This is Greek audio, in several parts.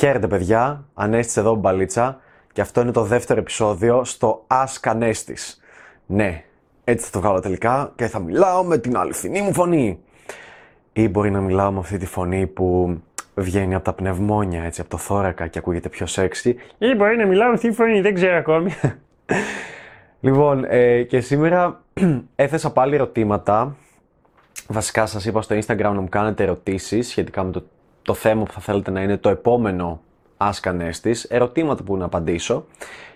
Χαίρετε παιδιά, Ανέστης εδώ μπαλίτσα και αυτό είναι το δεύτερο επεισόδιο στο Ask Ανέστης. Ναι, έτσι θα το βγάλω τελικά και θα μιλάω με την αληθινή μου φωνή. Ή μπορεί να μιλάω με αυτή τη φωνή που βγαίνει από τα πνευμόνια, έτσι, από το θώρακα και ακούγεται πιο σεξι. Ή μπορεί να μιλάω με αυτή τη φωνή, δεν ξέρω ακόμη. λοιπόν, ε, και σήμερα έθεσα πάλι ερωτήματα. Βασικά σας είπα στο Instagram να μου κάνετε ερωτήσεις σχετικά με το το θέμα που θα θέλετε να είναι το επόμενο άσκανές ερωτήματα που να απαντήσω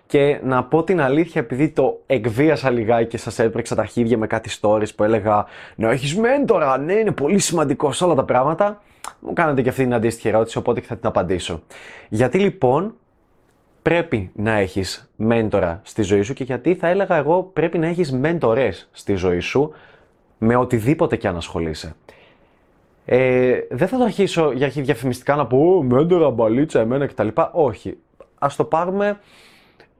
και να πω την αλήθεια επειδή το εκβίασα λιγάκι και σας έπρεξα τα χίδια με κάτι stories που έλεγα να έχεις μέντορα, ναι είναι πολύ σημαντικό σε όλα τα πράγματα μου κάνετε και αυτή την αντίστοιχη ερώτηση οπότε και θα την απαντήσω. Γιατί λοιπόν πρέπει να έχεις μέντορα στη ζωή σου και γιατί θα έλεγα εγώ πρέπει να έχεις μέντορες στη ζωή σου με οτιδήποτε και αν ασχολείσαι. Ε, δεν θα το αρχίσω για αρχή διαφημιστικά να πω μέντορα, μπαλίτσα, εμένα κτλ. Όχι. Ας το πάρουμε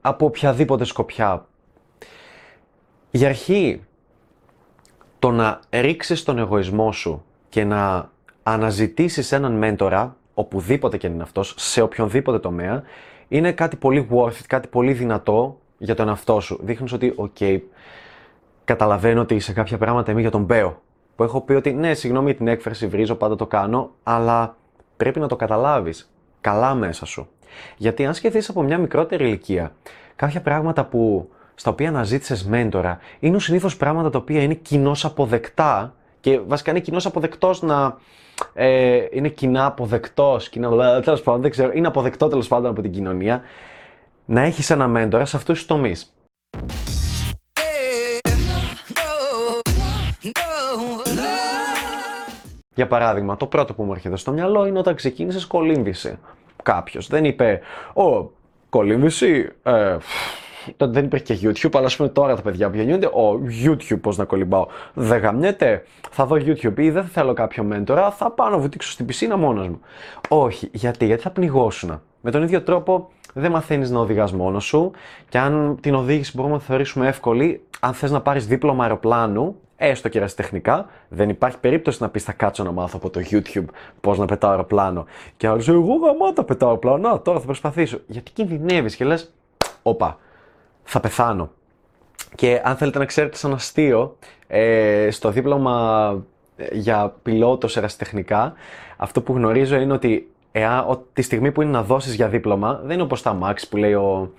από οποιαδήποτε σκοπιά. Για αρχή, το να ρίξεις τον εγωισμό σου και να αναζητήσεις έναν μέντορα, οπουδήποτε και είναι αυτός, σε οποιονδήποτε τομέα, είναι κάτι πολύ worth it, κάτι πολύ δυνατό για τον εαυτό σου. Δείχνεις ότι, ok, καταλαβαίνω ότι σε κάποια πράγματα είμαι για τον Μπέο που έχω πει ότι ναι, συγγνώμη για την έκφραση βρίζω, πάντα το κάνω, αλλά πρέπει να το καταλάβεις καλά μέσα σου. Γιατί αν σκεφτείς από μια μικρότερη ηλικία, κάποια πράγματα που, στα οποία αναζήτησες μέντορα, είναι συνήθως πράγματα τα οποία είναι κοινώς αποδεκτά και βασικά είναι κοινώς αποδεκτός να. Ε, είναι κοινά αποδεκτός, κοινά. τέλος πάντων, δεν ξέρω, είναι αποδεκτό τέλος πάντων από την κοινωνία να έχεις ένα μέντορα σε αυτούς τους τομείς. Για παράδειγμα, το πρώτο που μου έρχεται στο μυαλό είναι όταν ξεκίνησες κολύμβηση. Κάποιος δεν είπε, Ω, κολύμβηση, ε, δεν υπήρχε και YouTube, αλλά ας πούμε τώρα τα παιδιά που γεννιούνται, ο YouTube πώς να κολυμπάω. Δεν γαμιέται, θα δω YouTube ή δεν θέλω κάποιο μέντορα, θα πάω να βουτήξω στην πισίνα μόνος μου. Όχι, γιατί, γιατί θα πνιγώσουν. Με τον ίδιο τρόπο δεν μαθαίνεις να οδηγάς μόνος σου και αν την οδήγηση μπορούμε να θεωρήσουμε εύκολη, αν θες να πάρεις δίπλωμα αεροπλάνου, έστω και ερασιτεχνικά, δεν υπάρχει περίπτωση να πεις θα κάτσω να μάθω από το YouTube πώς να πετάω αεροπλάνο. Και άλλος, εγώ γαμάτα πετάω αεροπλάνο, να τώρα θα προσπαθήσω. Γιατί κινδυνεύεις και λες, όπα, θα πεθάνω. Και αν θέλετε να ξέρετε σαν αστείο, ε, στο δίπλωμα ε, για πιλότος ερασιτεχνικά, αυτό που γνωρίζω είναι ότι εάν, τη στιγμή που είναι να δώσεις για δίπλωμα, δεν είναι όπως τα Max που λέει ο,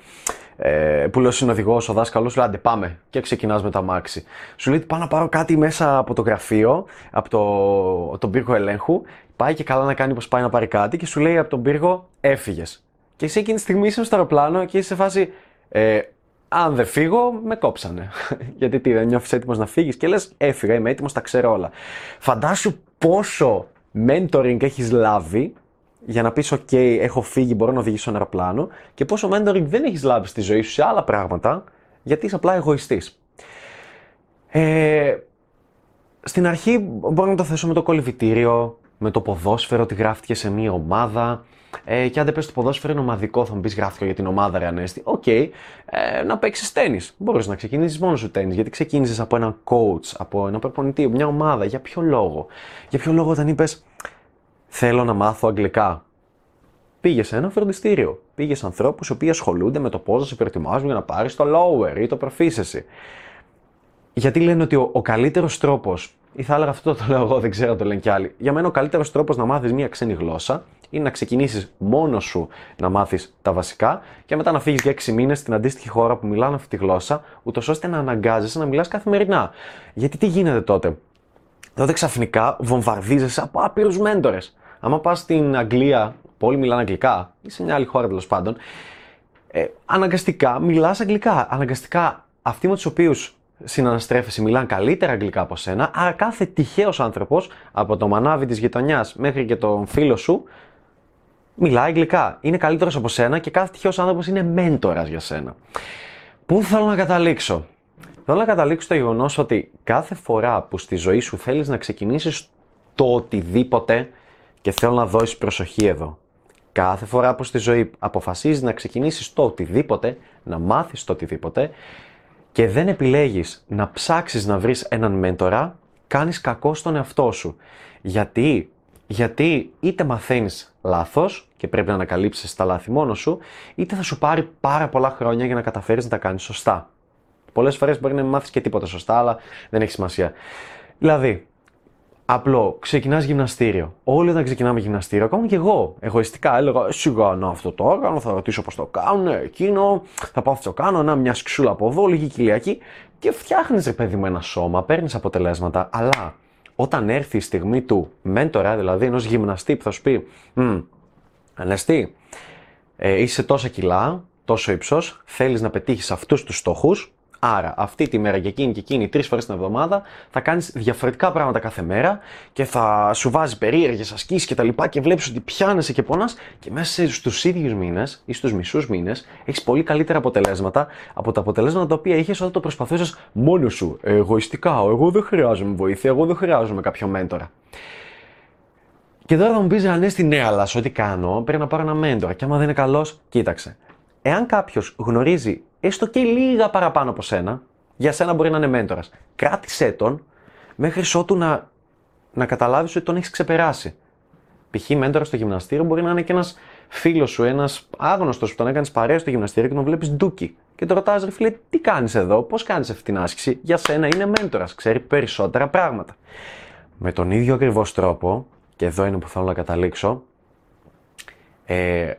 ε, που λέει ο συνοδηγός, ο δάσκαλος, λέει άντε πάμε και ξεκινάς με το αμάξι. Σου λέει πάω να πάρω κάτι μέσα από το γραφείο, από το, τον πύργο ελέγχου. Πάει και καλά να κάνει πω πάει να πάρει κάτι και σου λέει από τον πύργο έφυγες. Και εσύ εκείνη τη στιγμή είσαι στο αεροπλάνο και είσαι σε φάση. Ε, αν δεν φύγω, με κόψανε. Γιατί τι, δεν νιώθεις έτοιμος να φύγεις και λες: Έφυγα, είμαι έτοιμος, τα ξέρω όλα. Φαντάσου πόσο mentoring έχεις λάβει για να πεις «OK, έχω φύγει, μπορώ να οδηγήσω ένα αεροπλάνο» και πόσο mentoring δεν έχεις λάβει στη ζωή σου σε άλλα πράγματα, γιατί είσαι απλά εγωιστής. Ε, στην αρχή μπορώ να το θέσω με το κολυμβητήριο, με το ποδόσφαιρο, ότι γράφτηκες σε μία ομάδα. Ε, και αν δεν πες το ποδόσφαιρο είναι ομαδικό, θα μου πεις γράφτηκε για την ομάδα ρε Ανέστη. OK, okay, ε, να παίξεις τέννη. Μπορείς να ξεκινήσεις μόνος σου τέννη. Γιατί ξεκίνησες από έναν coach, από έναν προπονητή, μια ομάδα. Για ποιο λόγο; Για ποιο λόγο όταν είπες Θέλω να μάθω αγγλικά. Πήγε σε ένα φροντιστήριο. Πήγες σε ανθρώπους οι οποίοι ασχολούνται με το πώς να σε προετοιμάζουν για να πάρεις το lower ή το proficiency. Γιατί λένε ότι ο, ο καλύτερος τρόπος, ή θα έλεγα αυτό το λέω εγώ, δεν ξέρω το λένε κι άλλοι. Για μένα ο καλύτερος τρόπος να μάθεις μια ξένη γλώσσα είναι να ξεκινήσεις μόνος σου να μάθεις τα βασικά και μετά να φύγεις για 6 μήνες στην αντίστοιχη χώρα που μιλάνε αυτή τη γλώσσα, ούτως ώστε να αναγκάζεσαι να μιλάς καθημερινά. Γιατί τι γίνεται τότε; Τότε ξαφνικά βομβαρδίζεσαι από άπειρους μέντορες. Άμα πας στην Αγγλία, που όλοι μιλάνε αγγλικά, ή σε μια άλλη χώρα τέλος πάντων, ε, αναγκαστικά μιλάς αγγλικά. Αναγκαστικά αυτοί με τους οποίους συναναστρέφεσαι μιλάνε καλύτερα αγγλικά από σένα, άρα κάθε τυχαίος άνθρωπος, από το μανάβι της γειτονιάς μέχρι και τον φίλο σου, μιλάει αγγλικά. Είναι καλύτερος από σένα και κάθε τυχαίος άνθρωπος είναι μέντορας για σένα. Πού θέλω να καταλήξω; Θέλω να καταλήξω στο γεγονός ότι κάθε φορά που στη ζωή σου θέλεις να ξεκινήσεις το οτιδήποτε, και θέλω να δώσεις προσοχή εδώ. Κάθε φορά που στη ζωή αποφασίζεις να ξεκινήσεις το οτιδήποτε, να μάθεις το οτιδήποτε και δεν επιλέγεις να ψάξεις να βρεις έναν μέντορα, κάνεις κακό στον εαυτό σου. Γιατί, γιατί είτε μαθαίνεις λάθος και πρέπει να ανακαλύψεις τα λάθη μόνος σου, είτε θα σου πάρει πάρα πολλά χρόνια για να καταφέρεις να τα κάνεις σωστά. Πολλές φορές μπορεί να μην μάθεις και τίποτα σωστά, αλλά δεν έχει σημασία. Δηλαδή, Απλό, ξεκινάς γυμναστήριο. Όλοι όταν ξεκινάμε γυμναστήριο, ακόμα και εγώ, εγωιστικά έλεγα: «Ε, Σιγά να αυτό το όργανο, θα ρωτήσω πώς το κάνουν, εκείνο, θα πάω αυτό το κάνω, να μια σκυσούλα από εδώ, λίγη κοιλιακή. Και φτιάχνεις ρε παιδί με ένα σώμα, παίρνεις αποτελέσματα. Αλλά όταν έρθει η στιγμή του μέντορα, δηλαδή ενός γυμναστή που θα σου πει: Ανεστή, ε, είσαι τόσα κιλά, τόσο ύψος, θέλεις να πετύχεις αυτούς τους στόχους, Άρα, αυτή τη μέρα και εκείνη και εκείνη, τρεις φορές την εβδομάδα, θα κάνεις διαφορετικά πράγματα κάθε μέρα και θα σου βάζει περίεργες ασκήσεις κτλ. Και, και βλέπεις ότι πιάνεσαι και πονάς και μέσα στους ίδιους μήνες ή στους μισούς μήνες έχεις πολύ καλύτερα αποτελέσματα από τα αποτελέσματα τα οποία είχες όταν το προσπαθούσες μόνος σου. Εγωιστικά, εγώ δεν χρειάζομαι βοήθεια, εγώ δεν χρειάζομαι κάποιο μέντορα. Και τώρα θα μου πεις, Ανέστη, ναι, αλλά σε ό,τι κάνω πρέπει να πάρω ένα μέντορα. Και άμα δεν είναι καλός, κοίταξε. Εάν κάποιος γνωρίζει έστω και λίγα παραπάνω από σένα, για σένα μπορεί να είναι μέντορας. Κράτησέ τον μέχρι ότου να, να καταλάβεις ότι τον έχεις ξεπεράσει. Π.χ. μέντορας στο γυμναστήριο μπορεί να είναι και ένας φίλος σου, ένας άγνωστος που τον έκανες παρέα στο γυμναστήριο και τον βλέπεις ντούκι. Και το ρωτάς, ρε φίλε, τι κάνεις εδώ, πώς κάνεις αυτή την άσκηση; Για σένα είναι μέντορας, ξέρει περισσότερα πράγματα. Με τον ίδιο ακριβώς τρόπο, και εδώ είναι που θέλω να καταλήξω, ε,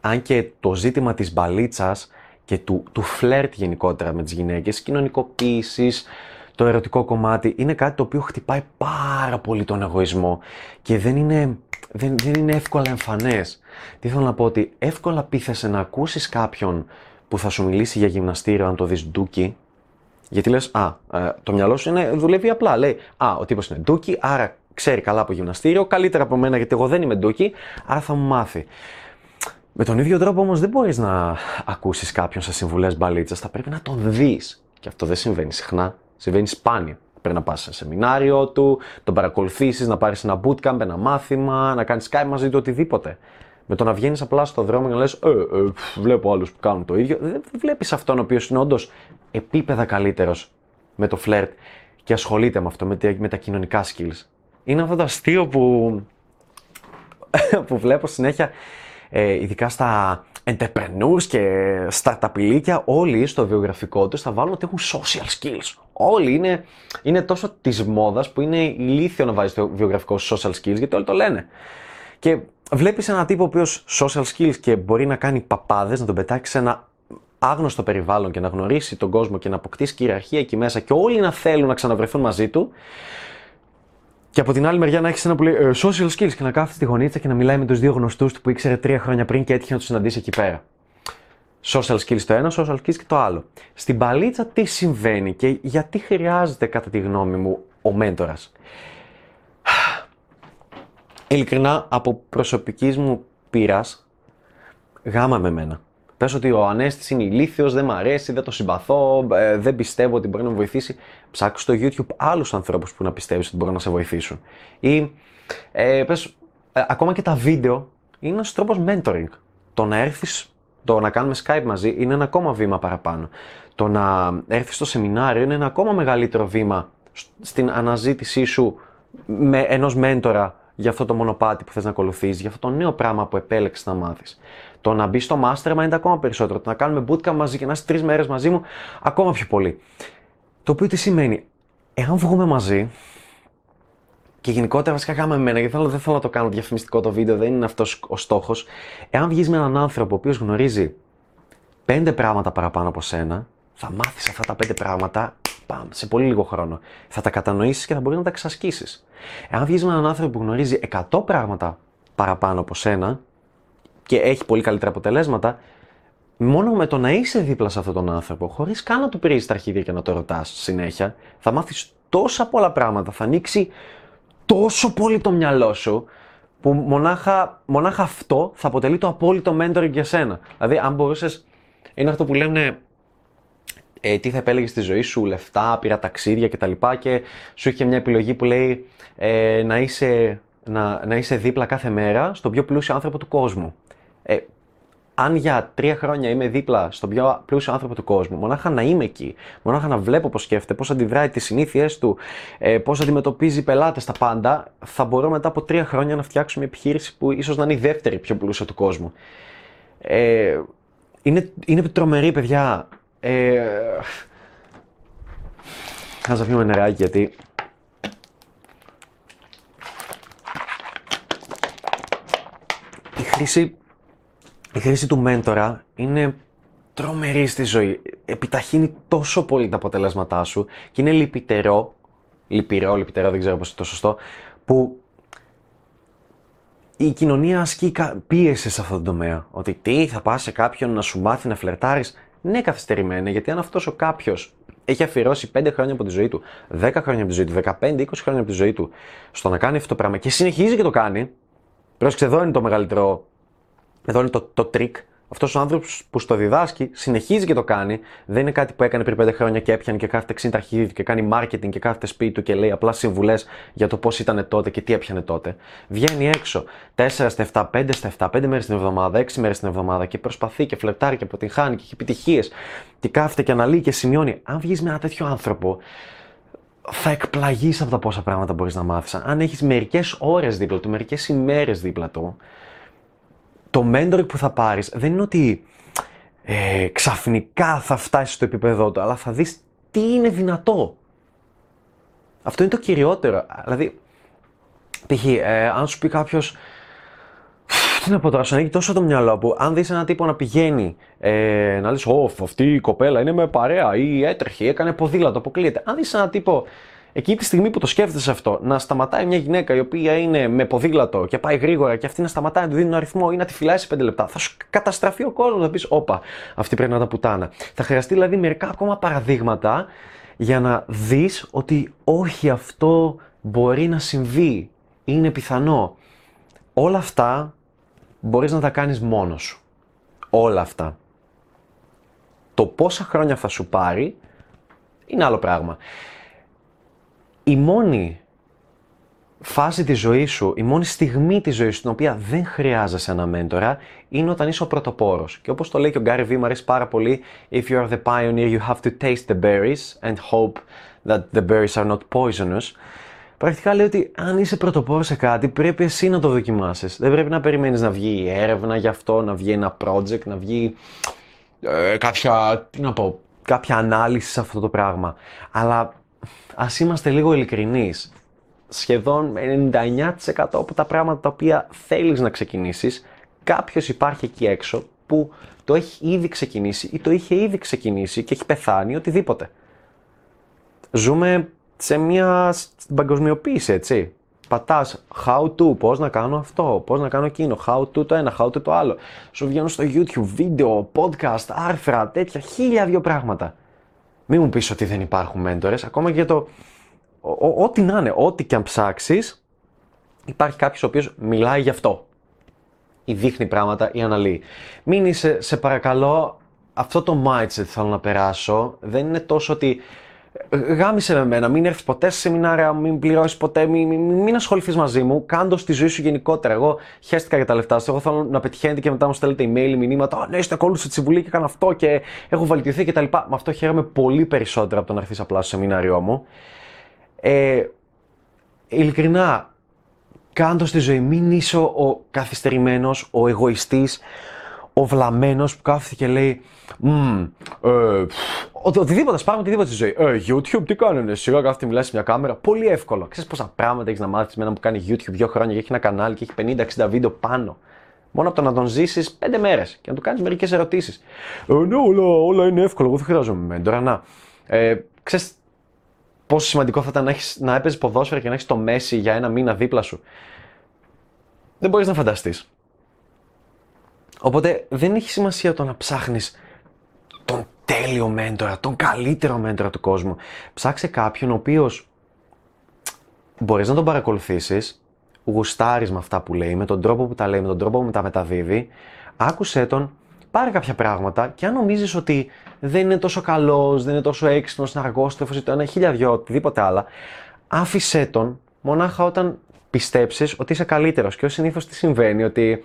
αν και το ζήτημα της μπαλίτσας και του, του φλερτ γενικότερα με τις γυναίκες, κοινωνικοποίησης, το ερωτικό κομμάτι, είναι κάτι το οποίο χτυπάει πάρα πολύ τον εγωισμό και δεν είναι, δεν, δεν είναι εύκολα εμφανές. Τι θέλω να πω ότι εύκολα πείθεσαι να ακούσεις κάποιον που θα σου μιλήσει για γυμναστήριο αν το δεις ντούκι, γιατί λες, α, ε, το μυαλό σου είναι, δουλεύει απλά, λέει, α, ο τύπος είναι ντούκι, άρα ξέρει καλά από γυμναστήριο, καλύτερα από μένα γιατί εγώ δεν είμαι ντούκι, άρα θα μου μάθει. Με τον ίδιο τρόπο όμως δεν μπορείς να ακούσεις κάποιον σε συμβουλές μπαλίτσας. Θα πρέπει να τον δεις. Και αυτό δεν συμβαίνει συχνά. Συμβαίνει σπάνια. Πρέπει να πας σε σεμινάριο του, τον παρακολουθήσεις, να πάρεις ένα bootcamp, ένα μάθημα, να κάνεις Skype μαζί του, οτιδήποτε. Με το να βγαίνεις απλά στο δρόμο και να λες: ε, ε, Βλέπω άλλους που κάνουν το ίδιο. Δεν βλέπεις αυτόν ο οποίος είναι όντως επίπεδα καλύτερος με το φλερτ και ασχολείται με αυτό, με τα κοινωνικά skills. Είναι αυτό το αστείο που, που βλέπω συνέχεια ε, ειδικά στα entrepreneurs και startupιλίκια, όλοι στο βιογραφικό τους θα βάλουν ότι έχουν social skills. Όλοι είναι, είναι τόσο της μόδας που είναι ηλίθιο να βάζεις το βιογραφικό social skills γιατί όλοι το λένε. Και βλέπεις έναν τύπο ο οποίος social skills και μπορεί να κάνει παπάδες, να τον πετάξει σε ένα άγνωστο περιβάλλον και να γνωρίσει τον κόσμο και να αποκτήσει κυριαρχία εκεί μέσα και όλοι να θέλουν να ξαναβρεθούν μαζί του. Και από την άλλη μεριά να έχεις ένα που λέει ε, social skills και να κάθεται στη γωνίτσα και να μιλάει με τους δύο γνωστούς του που ήξερε τρία χρόνια πριν και έτυχε να τους συναντήσει εκεί πέρα. Social skills το ένα, social skills και το άλλο. Στην παλίτσα τι συμβαίνει και γιατί χρειάζεται κατά τη γνώμη μου ο μέντορας; Ειλικρινά από προσωπικής μου πείρας, γάμα με μένα. Πες ότι ο Ανέστης είναι ηλίθιος, δεν μ' αρέσει, δεν το συμπαθώ, ε, δεν πιστεύω ότι μπορεί να με βοηθήσει. Ψάξου στο YouTube άλλους ανθρώπους που να πιστεύεις ότι μπορούν να σε βοηθήσουν. Ή ε, πες, ε, ακόμα και τα βίντεο είναι ένας τρόπος mentoring. Το να έρθεις, το να κάνουμε Skype μαζί είναι ένα ακόμα βήμα παραπάνω. Το να έρθεις στο σεμινάριο είναι ένα ακόμα μεγαλύτερο βήμα στην αναζήτησή σου με ενός μέντορα για αυτό το μονοπάτι που θες να ακολουθείς, για αυτό το νέο πράγμα που επέλεξες να μάθεις. Το να μπεις στο mastermind είναι ακόμα περισσότερο. Το να κάνουμε bootcamp μαζί και να είσαι τρεις μέρες μαζί μου, ακόμα πιο πολύ. Το οποίο τι σημαίνει, εάν βγούμε μαζί, και γενικότερα βασικά κάνουμε με μένα, γιατί δεν θέλω να το κάνω διαφημιστικό το βίντεο, δεν είναι αυτός ο στόχος. Εάν βγεις με έναν άνθρωπο ο οποίος γνωρίζει πέντε πράγματα παραπάνω από σένα, θα μάθεις αυτά τα πέντε πράγματα πάμ, σε πολύ λίγο χρόνο. Θα τα κατανοήσεις και θα μπορεί να τα εξασκήσεις. Εάν βγεις με έναν άνθρωπο που γνωρίζει 100 πράγματα παραπάνω από σένα, και έχει πολύ καλύτερα αποτελέσματα, μόνο με το να είσαι δίπλα σε αυτόν τον άνθρωπο, χωρίς καν να του πειράζει τα αρχίδια και να το ρωτάς συνέχεια, θα μάθεις τόσα πολλά πράγματα, θα ανοίξει τόσο πολύ το μυαλό σου, που μονάχα, μονάχα αυτό θα αποτελεί το απόλυτο mentoring για σένα. Δηλαδή, αν μπορούσες. Είναι αυτό που λένε ε, τι θα επέλεγες στη ζωή σου, λεφτά, πήρα ταξίδια κτλ. Και, και σου είχε μια επιλογή που λέει ε, να, είσαι, να, να είσαι δίπλα κάθε μέρα στον πιο πλούσιο άνθρωπο του κόσμου. Ε, αν για τρία χρόνια είμαι δίπλα στον πιο πλούσιο άνθρωπο του κόσμου, μονάχα να είμαι εκεί, μονάχα να βλέπω πώς σκέφτεται, πώς αντιδράει τις συνήθειές του, ε, πώς αντιμετωπίζει πελάτες, τα πάντα, θα μπορώ μετά από τρία χρόνια να φτιάξω μια επιχείρηση που ίσως να είναι η δεύτερη πιο πλούσια του κόσμου. Ε, είναι, είναι τρομερή, παιδιά. Ε, θα σας νεράκι γιατί η χρήση η χρήση του μέντορα είναι τρομερή στη ζωή. Επιταχύνει τόσο πολύ τα αποτελέσματά σου και είναι λυπητερό, λυπηρό, λυπητερό, δεν ξέρω πώς είναι το σωστό, που η κοινωνία ασκεί πίεση σε αυτόν τον τομέα. Ότι τι, θα πας σε κάποιον να σου μάθει να φλερτάρεις; Ναι, καθυστερημένα, γιατί αν αυτός ο κάποιος έχει αφιερώσει 5 χρόνια από τη ζωή του, 10 χρόνια από τη ζωή του, 15-20 χρόνια από τη ζωή του στο να κάνει αυτό το πράγμα και συνεχίζει και το κάνει. Πρόσεξε, εδώ είναι το μεγαλύτερο εδώ είναι το, το trick. Αυτός ο άνθρωπος που στο διδάσκει συνεχίζει και το κάνει. Δεν είναι κάτι που έκανε πριν 5 χρόνια και έπιανε και κάθεται 60 αρχίδι και κάνει marketing και κάθεται σπίτι του και λέει απλά συμβουλές για το πώς ήταν τότε και τι έπιανε τότε. Βγαίνει έξω 4 στα 7, 5 στα 7, 5 μέρες την εβδομάδα, 6 μέρες την εβδομάδα και προσπαθεί και φλεπτάρει και αποτυγχάνει και έχει επιτυχίες. Και κάθεται και αναλύει και σημειώνει. Αν βγεις με ένα τέτοιο άνθρωπο, θα εκπλαγείς από τα πόσα πράγματα μπορείς να μάθεις. Αν έχεις μερικές ώρες δίπλα του, μερικές ημέρες δίπλα του, το mentoring που θα πάρεις δεν είναι ότι ε, ξαφνικά θα φτάσεις στο επίπεδό του, αλλά θα δεις τι είναι δυνατό. Αυτό είναι το κυριότερο. Δηλαδή, π.χ. Ε, αν σου πει κάποιος. Τι να πω τώρα, σου ανοίγει τόσο το μυαλό που αν δεις έναν τύπο να πηγαίνει, ε, να λες, Ω, αυτή η κοπέλα είναι με παρέα ή έτρεχε, έκανε ποδήλατο, αποκλείεται. Αν δεις έναν τύπο Εκεί τη στιγμή που το σκέφτεσαι αυτό, να σταματάει μια γυναίκα η οποία είναι με ποδήλατο και πάει γρήγορα και αυτή να σταματάει να του δίνει ένα αριθμό ή να τη φυλάει σε 5 λεπτά, θα σου καταστραφεί ο κόσμος. Θα πεις: Όπα, αυτή πρέπει να τα πουτάνα. Θα χρειαστεί δηλαδή μερικά ακόμα παραδείγματα για να δεις ότι όχι αυτό μπορεί να συμβεί. Είναι πιθανό. Όλα αυτά μπορείς να τα κάνεις μόνος σου. Όλα αυτά. Το πόσα χρόνια θα σου πάρει είναι άλλο πράγμα η μόνη φάση της ζωής σου, η μόνη στιγμή της ζωής σου, την οποία δεν χρειάζεσαι ένα μέντορα, είναι όταν είσαι ο πρωτοπόρος. Και όπως το λέει και ο Γκάρι Βί, μου αρέσει πάρα πολύ, if you are the pioneer, you have to taste the berries and hope that the berries are not poisonous. Πρακτικά λέει ότι αν είσαι πρωτοπόρος σε κάτι, πρέπει εσύ να το δοκιμάσεις. Δεν πρέπει να περιμένεις να βγει η έρευνα γι' αυτό, να βγει ένα project, να βγει ε, κάποια, τι να πω, κάποια ανάλυση σε αυτό το πράγμα. Αλλά ας είμαστε λίγο ειλικρινείς. Σχεδόν 99% από τα πράγματα τα οποία θέλεις να ξεκινήσεις, κάποιος υπάρχει εκεί έξω που το έχει ήδη ξεκινήσει ή το είχε ήδη ξεκινήσει και έχει πεθάνει οτιδήποτε. Ζούμε σε μια παγκοσμιοποίηση, έτσι. Πατάς how to, πώς να κάνω αυτό, πώς να κάνω εκείνο, how to το ένα, how to το άλλο. Σου βγαίνουν στο YouTube βίντεο, podcast, άρθρα, τέτοια, χίλια δυο πράγματα. Μην μου πεις ότι δεν υπάρχουν μέντορες, ακόμα και για το ό,τι να είναι, ό,τι και αν ψάξεις, υπάρχει κάποιος ο οποίος μιλάει γι' αυτό. Ή δείχνει πράγματα ή αναλύει. Μην είσαι, σε παρακαλώ, αυτό το mindset θέλω να περάσω, δεν είναι τόσο ότι ε, γάμισε με μένα, μην έρθεις ποτέ σε σεμινάρια, μην πληρώσεις ποτέ, μην, μην, μην ασχοληθείς μαζί μου, κάντος στη ζωή σου γενικότερα. Εγώ χαίστηκα για τα λεφτά σου. Εγώ θέλω να πετυχαίνετε και μετά μου στέλνετε email, μηνύματα. Α, ναι, είστε ακόλουθο τη συμβουλή και έκανα αυτό και έχω βελτιωθεί κτλ. Με αυτό χαίρομαι πολύ περισσότερο από το να έρθεις απλά στο σεμινάριό μου. Ε, ειλικρινά, κάντος στη ζωή, μην είσαι ο καθυστερημένος, ο εγωιστής, ο βλαμμένος που κάθεται και λέει ε, οτιδήποτε, σπάμε οτιδήποτε στη ζωή. Ε, YouTube, τι κάνουνε, σιγά κάθεται μιλάει σε μια κάμερα. Πολύ εύκολο. Ξέρεις πόσα πράγματα έχεις να μάθεις με έναν που κάνει YouTube δύο χρόνια και έχει ένα κανάλι και έχει 50-60 βίντεο πάνω. Μόνο από το να τον ζήσεις πέντε μέρες και να του κάνεις μερικές ερωτήσεις. Ε, ναι, όλα, όλα είναι εύκολο. Εγώ δεν χρειάζομαι μέντορα. Να. Ε, ξέρεις πόσο σημαντικό θα ήταν να, έχεις, να έπαιζες ποδόσφαιρα και να έχεις το Μέση για ένα μήνα δίπλα σου. Δεν μπορείς να φανταστείς. Οπότε δεν έχει σημασία το να ψάχνεις τον τέλειο μέντορα, τον καλύτερο μέντορα του κόσμου. Ψάξε κάποιον ο οποίος μπορείς να τον παρακολουθήσεις, γουστάρεις με αυτά που λέει, με τον τρόπο που τα λέει, με τον τρόπο που τα μεταδίδει. Άκουσέ τον, πάρε κάποια πράγματα και αν νομίζεις ότι δεν είναι τόσο καλός, δεν είναι τόσο έξυπνος, είναι αργός, ή το ένα χίλια οτιδήποτε άλλα, άφησέ τον μονάχα όταν πιστέψεις ότι είσαι καλύτερος. Και ως συνήθως τι συμβαίνει, ότι ε,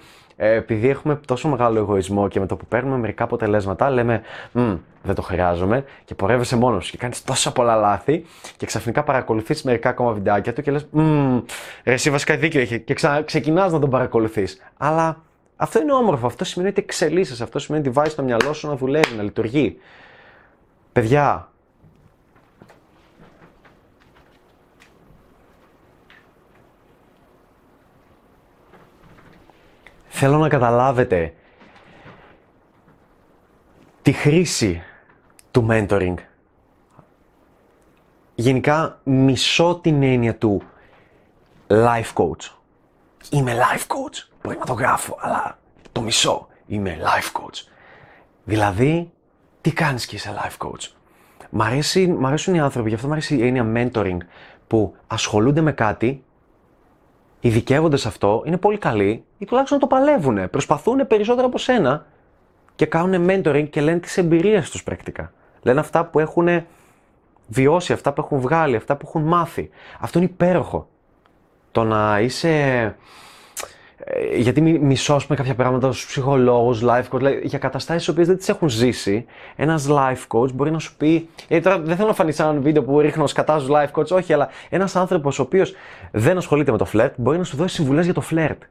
επειδή έχουμε τόσο μεγάλο εγωισμό και με το που παίρνουμε μερικά αποτελέσματα, λέμε «Μμ, δεν το χρειάζομαι και πορεύεσαι μόνος σου και κάνεις τόσα πολλά λάθη και ξαφνικά παρακολουθείς μερικά ακόμα βιντεάκια του και λες: Μμ, ρε, εσύ βασικά δίκιο έχει και ξα... ξεκινάς να τον παρακολουθείς. Αλλά αυτό είναι όμορφο. Αυτό σημαίνει ότι εξελίσσεσαι. Αυτό σημαίνει ότι βάζεις το μυαλό σου να δουλεύει, να λειτουργεί. Παιδιά, θέλω να καταλάβετε τη χρήση του mentoring. Γενικά μισώ την έννοια του life coach. Είμαι life coach. Μπορεί να το γράφω, αλλά το μισώ. Είμαι life coach. Δηλαδή, τι κάνεις και είσαι life coach; Μ, αρέσει, μ' αρέσουν οι άνθρωποι, γι' αυτό μου αρέσει η έννοια mentoring, που ασχολούνται με κάτι ειδικεύονται σε αυτό, είναι πολύ καλοί ή τουλάχιστον το παλεύουν. Προσπαθούν περισσότερο από σένα και κάνουν mentoring και λένε τις εμπειρίες τους πρακτικά. Λένε αυτά που έχουν βιώσει, αυτά που έχουν βγάλει, αυτά που έχουν μάθει. Αυτό είναι υπέροχο. Το να είσαι ε, γιατί μισώ με κάποια πράγματα στους ψυχολόγους, life coach, δηλαδή, για καταστάσεις οι οποίες δεν τις έχουν ζήσει. Ένας life coach μπορεί να σου πει. Ε, τώρα δεν θέλω να φανεί σαν ένα βίντεο που ρίχνω σκατά στους life coach, όχι, αλλά ένας άνθρωπος ο οποίος δεν ασχολείται με το φλερτ μπορεί να σου δώσει συμβουλές για το φλερτ.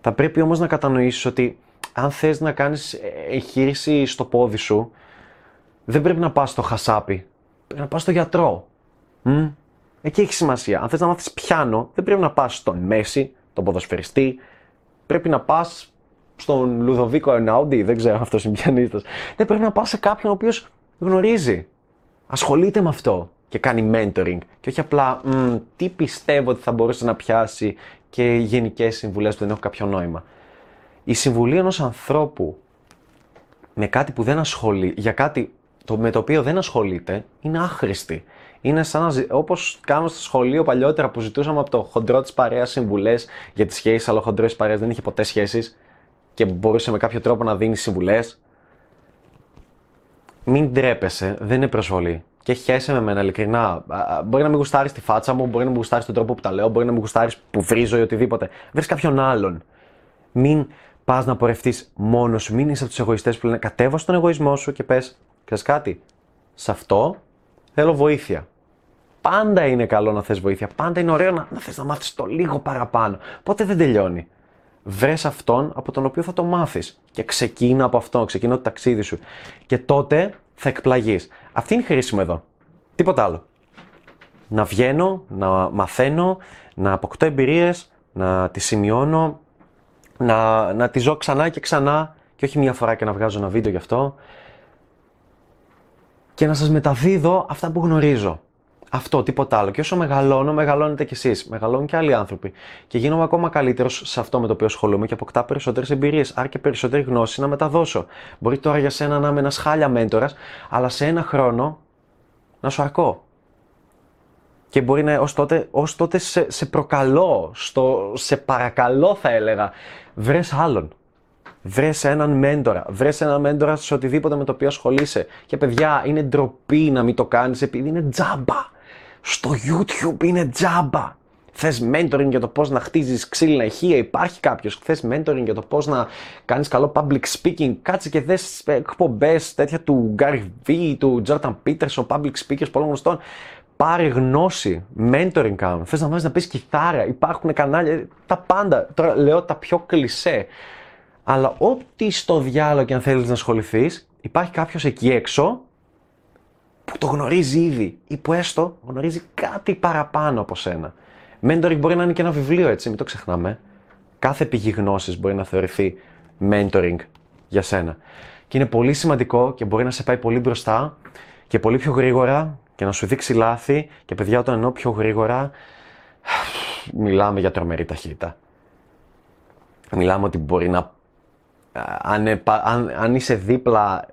Θα πρέπει όμως να κατανοήσεις ότι αν θες να κάνεις εγχείρηση στο πόδι σου, δεν πρέπει να πας στο χασάπι. Πρέπει να πας στο γιατρό. Μ; Εκεί έχει σημασία. Αν θες να μάθεις πιάνο, δεν πρέπει να πας στον Μέση, τον ποδοσφαιριστή. Πρέπει να πας στον Λουδοβίκο Ενάουντι, δεν ξέρω αυτός είναι πιανίστα. Δεν πρέπει να πας σε κάποιον ο οποίος γνωρίζει. Ασχολείται με αυτό και κάνει mentoring. Και όχι απλά τι πιστεύω ότι θα μπορούσε να πιάσει και γενικές συμβουλές που δεν έχουν κάποιο νόημα. Η συμβουλή ενός ανθρώπου με κάτι που δεν ασχολεί, για κάτι το, με το οποίο δεν ασχολείται, είναι άχρηστη είναι σαν να όπως κάνω στο σχολείο παλιότερα που ζητούσαμε από το χοντρό της παρέας συμβουλές για τις σχέσεις, αλλά ο χοντρός της παρέας δεν είχε ποτέ σχέσεις και μπορούσε με κάποιο τρόπο να δίνει συμβουλές. Μην τρέπεσαι, δεν είναι προσβολή. Και χέσαι με μένα, ειλικρινά. Μπορεί να μην γουστάρεις τη φάτσα μου, μπορεί να μην γουστάρεις τον τρόπο που τα λέω, μπορεί να μην γουστάρεις που βρίζω ή οτιδήποτε. Βρει κάποιον άλλον. Μην πας να πορευτείς μόνος σου. Μην είσαι από τους εγωιστές που λένε κατέβα στον εγωισμό σου και πες, ξέρεις κάτι. Σε αυτό θέλω βοήθεια. Πάντα είναι καλό να θες βοήθεια. Πάντα είναι ωραίο να, να θες να μάθεις το λίγο παραπάνω. Πότε δεν τελειώνει. Βρες αυτόν από τον οποίο θα το μάθεις. Και ξεκίνα από αυτόν, ξεκίνα το ταξίδι σου. Και τότε θα εκπλαγείς. Αυτή είναι η χρήση μου εδώ. Τίποτα άλλο. Να βγαίνω, να μαθαίνω, να αποκτώ εμπειρίες, να τις σημειώνω, να, να τις ζω ξανά και ξανά και όχι μία φορά και να βγάζω ένα βίντεο γι' αυτό και να σας μεταδίδω αυτά που γνωρίζω. Αυτό, τίποτα άλλο. Και όσο μεγαλώνω, μεγαλώνετε κι εσείς. Μεγαλώνουν και άλλοι άνθρωποι. Και γίνομαι ακόμα καλύτερος σε αυτό με το οποίο ασχολούμαι και αποκτά περισσότερες εμπειρίες. Άρα και περισσότερη γνώση να μεταδώσω. Μπορεί τώρα για σένα να είμαι ένας χάλια μέντορας, αλλά σε ένα χρόνο να σου αρκώ. Και μπορεί να ως τότε, ως τότε σε, σε προκαλώ, στο, σε παρακαλώ θα έλεγα, βρες άλλον. Βρες έναν μέντορα. Βρες έναν μέντορα σε οτιδήποτε με το οποίο ασχολείσαι. Και παιδιά, είναι ντροπή να μην το κάνεις επειδή είναι τζάμπα. Στο YouTube είναι τζάμπα. Θες mentoring για το πώς να χτίζεις ξύλινα ηχεία, υπάρχει κάποιος. Θες mentoring για το πώς να κάνεις καλό public speaking. Κάτσε και δες εκπομπές τέτοια του Gary V, του Jordan Peterson, public speakers πολλών γνωστών. Πάρε γνώση, mentoring κάνουν. Θες να μάθει να πεις κιθάρα, υπάρχουν κανάλια, τα πάντα. Τώρα λέω τα πιο κλισέ. Αλλά ό,τι στο διάλογο και αν θέλεις να ασχοληθείς, υπάρχει κάποιος εκεί έξω που το γνωρίζει ήδη ή που έστω γνωρίζει κάτι παραπάνω από σένα. Mentoring μπορεί να είναι και ένα βιβλίο, έτσι, μην το ξεχνάμε. Κάθε πηγή γνώσης μπορεί να θεωρηθεί mentoring για σένα. Και είναι πολύ σημαντικό και μπορεί να σε πάει πολύ μπροστά και πολύ πιο γρήγορα και να σου δείξει λάθη και παιδιά όταν εννοώ πιο γρήγορα μιλάμε για τρομερή ταχύτητα. Μιλάμε ότι μπορεί να αν, αν, αν είσαι δίπλα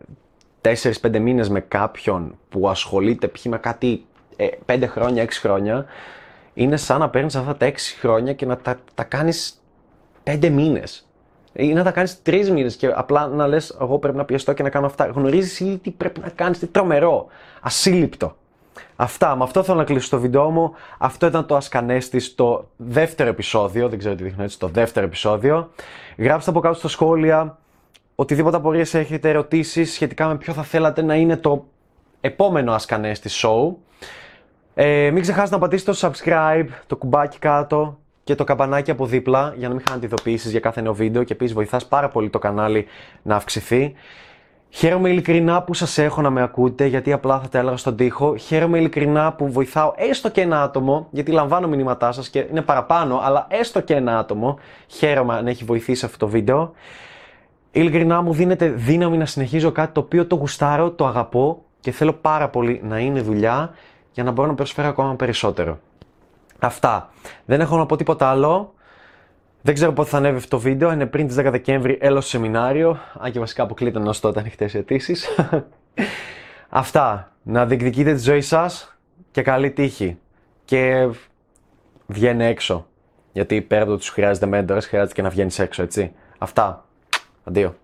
4-5 μήνες με κάποιον που ασχολείται π.χ. με κάτι 5 ε, χρόνια, 6 χρόνια, είναι σαν να παίρνεις αυτά τα 6 χρόνια και να τα, τα κάνεις 5 μήνες. Ή να τα κάνεις τρεις μήνες και απλά να λες: Εγώ πρέπει να πιεστώ και να κάνω αυτά. Γνωρίζεις ήδη τι πρέπει να κάνεις, τι τρομερό, ασύλληπτο. Αυτά, με αυτό θέλω να κλείσω το βίντεο μου. Αυτό ήταν το Ασκανέστη στο δεύτερο επεισόδιο. Δεν ξέρω τι δείχνω έτσι, το δεύτερο επεισόδιο. Γράψτε από κάτω στα σχόλια οτιδήποτε απορίες έχετε, ερωτήσεις σχετικά με ποιο θα θέλατε να είναι το επόμενο Ασκανέστη show. Ε, μην ξεχάσετε να πατήσετε το subscribe, το κουμπάκι κάτω και το καμπανάκι από δίπλα για να μην χάνετε ειδοποιήσεις για κάθε νέο βίντεο και επίσης βοηθάς πάρα πολύ το κανάλι να αυξηθεί. Χαίρομαι ειλικρινά που σας έχω να με ακούτε γιατί απλά θα τα έλεγα στον τοίχο. Χαίρομαι ειλικρινά που βοηθάω έστω και ένα άτομο γιατί λαμβάνω μηνύματά σας και είναι παραπάνω αλλά έστω και ένα άτομο. Χαίρομαι αν έχει βοηθήσει αυτό το βίντεο. Ειλικρινά μου δίνεται δύναμη να συνεχίζω κάτι το οποίο το γουστάρω, το αγαπώ και θέλω πάρα πολύ να είναι δουλειά για να μπορώ να προσφέρω ακόμα περισσότερο. Αυτά. Δεν έχω να πω τίποτα άλλο. Δεν ξέρω πότε θα ανέβει αυτό το βίντεο. Είναι πριν τις 10 Δεκέμβρη, έλο στο σεμινάριο. Αν και βασικά αποκλείται να τότε ανοιχτές αιτήσεις. Αυτά. Να διεκδικείτε τη ζωή σας και καλή τύχη. Και βγαίνει έξω. Γιατί πέρα από το ότι σου χρειάζεται μέντορες, χρειάζεται και να βγαίνεις έξω, έτσι. Αυτά. Αντίο.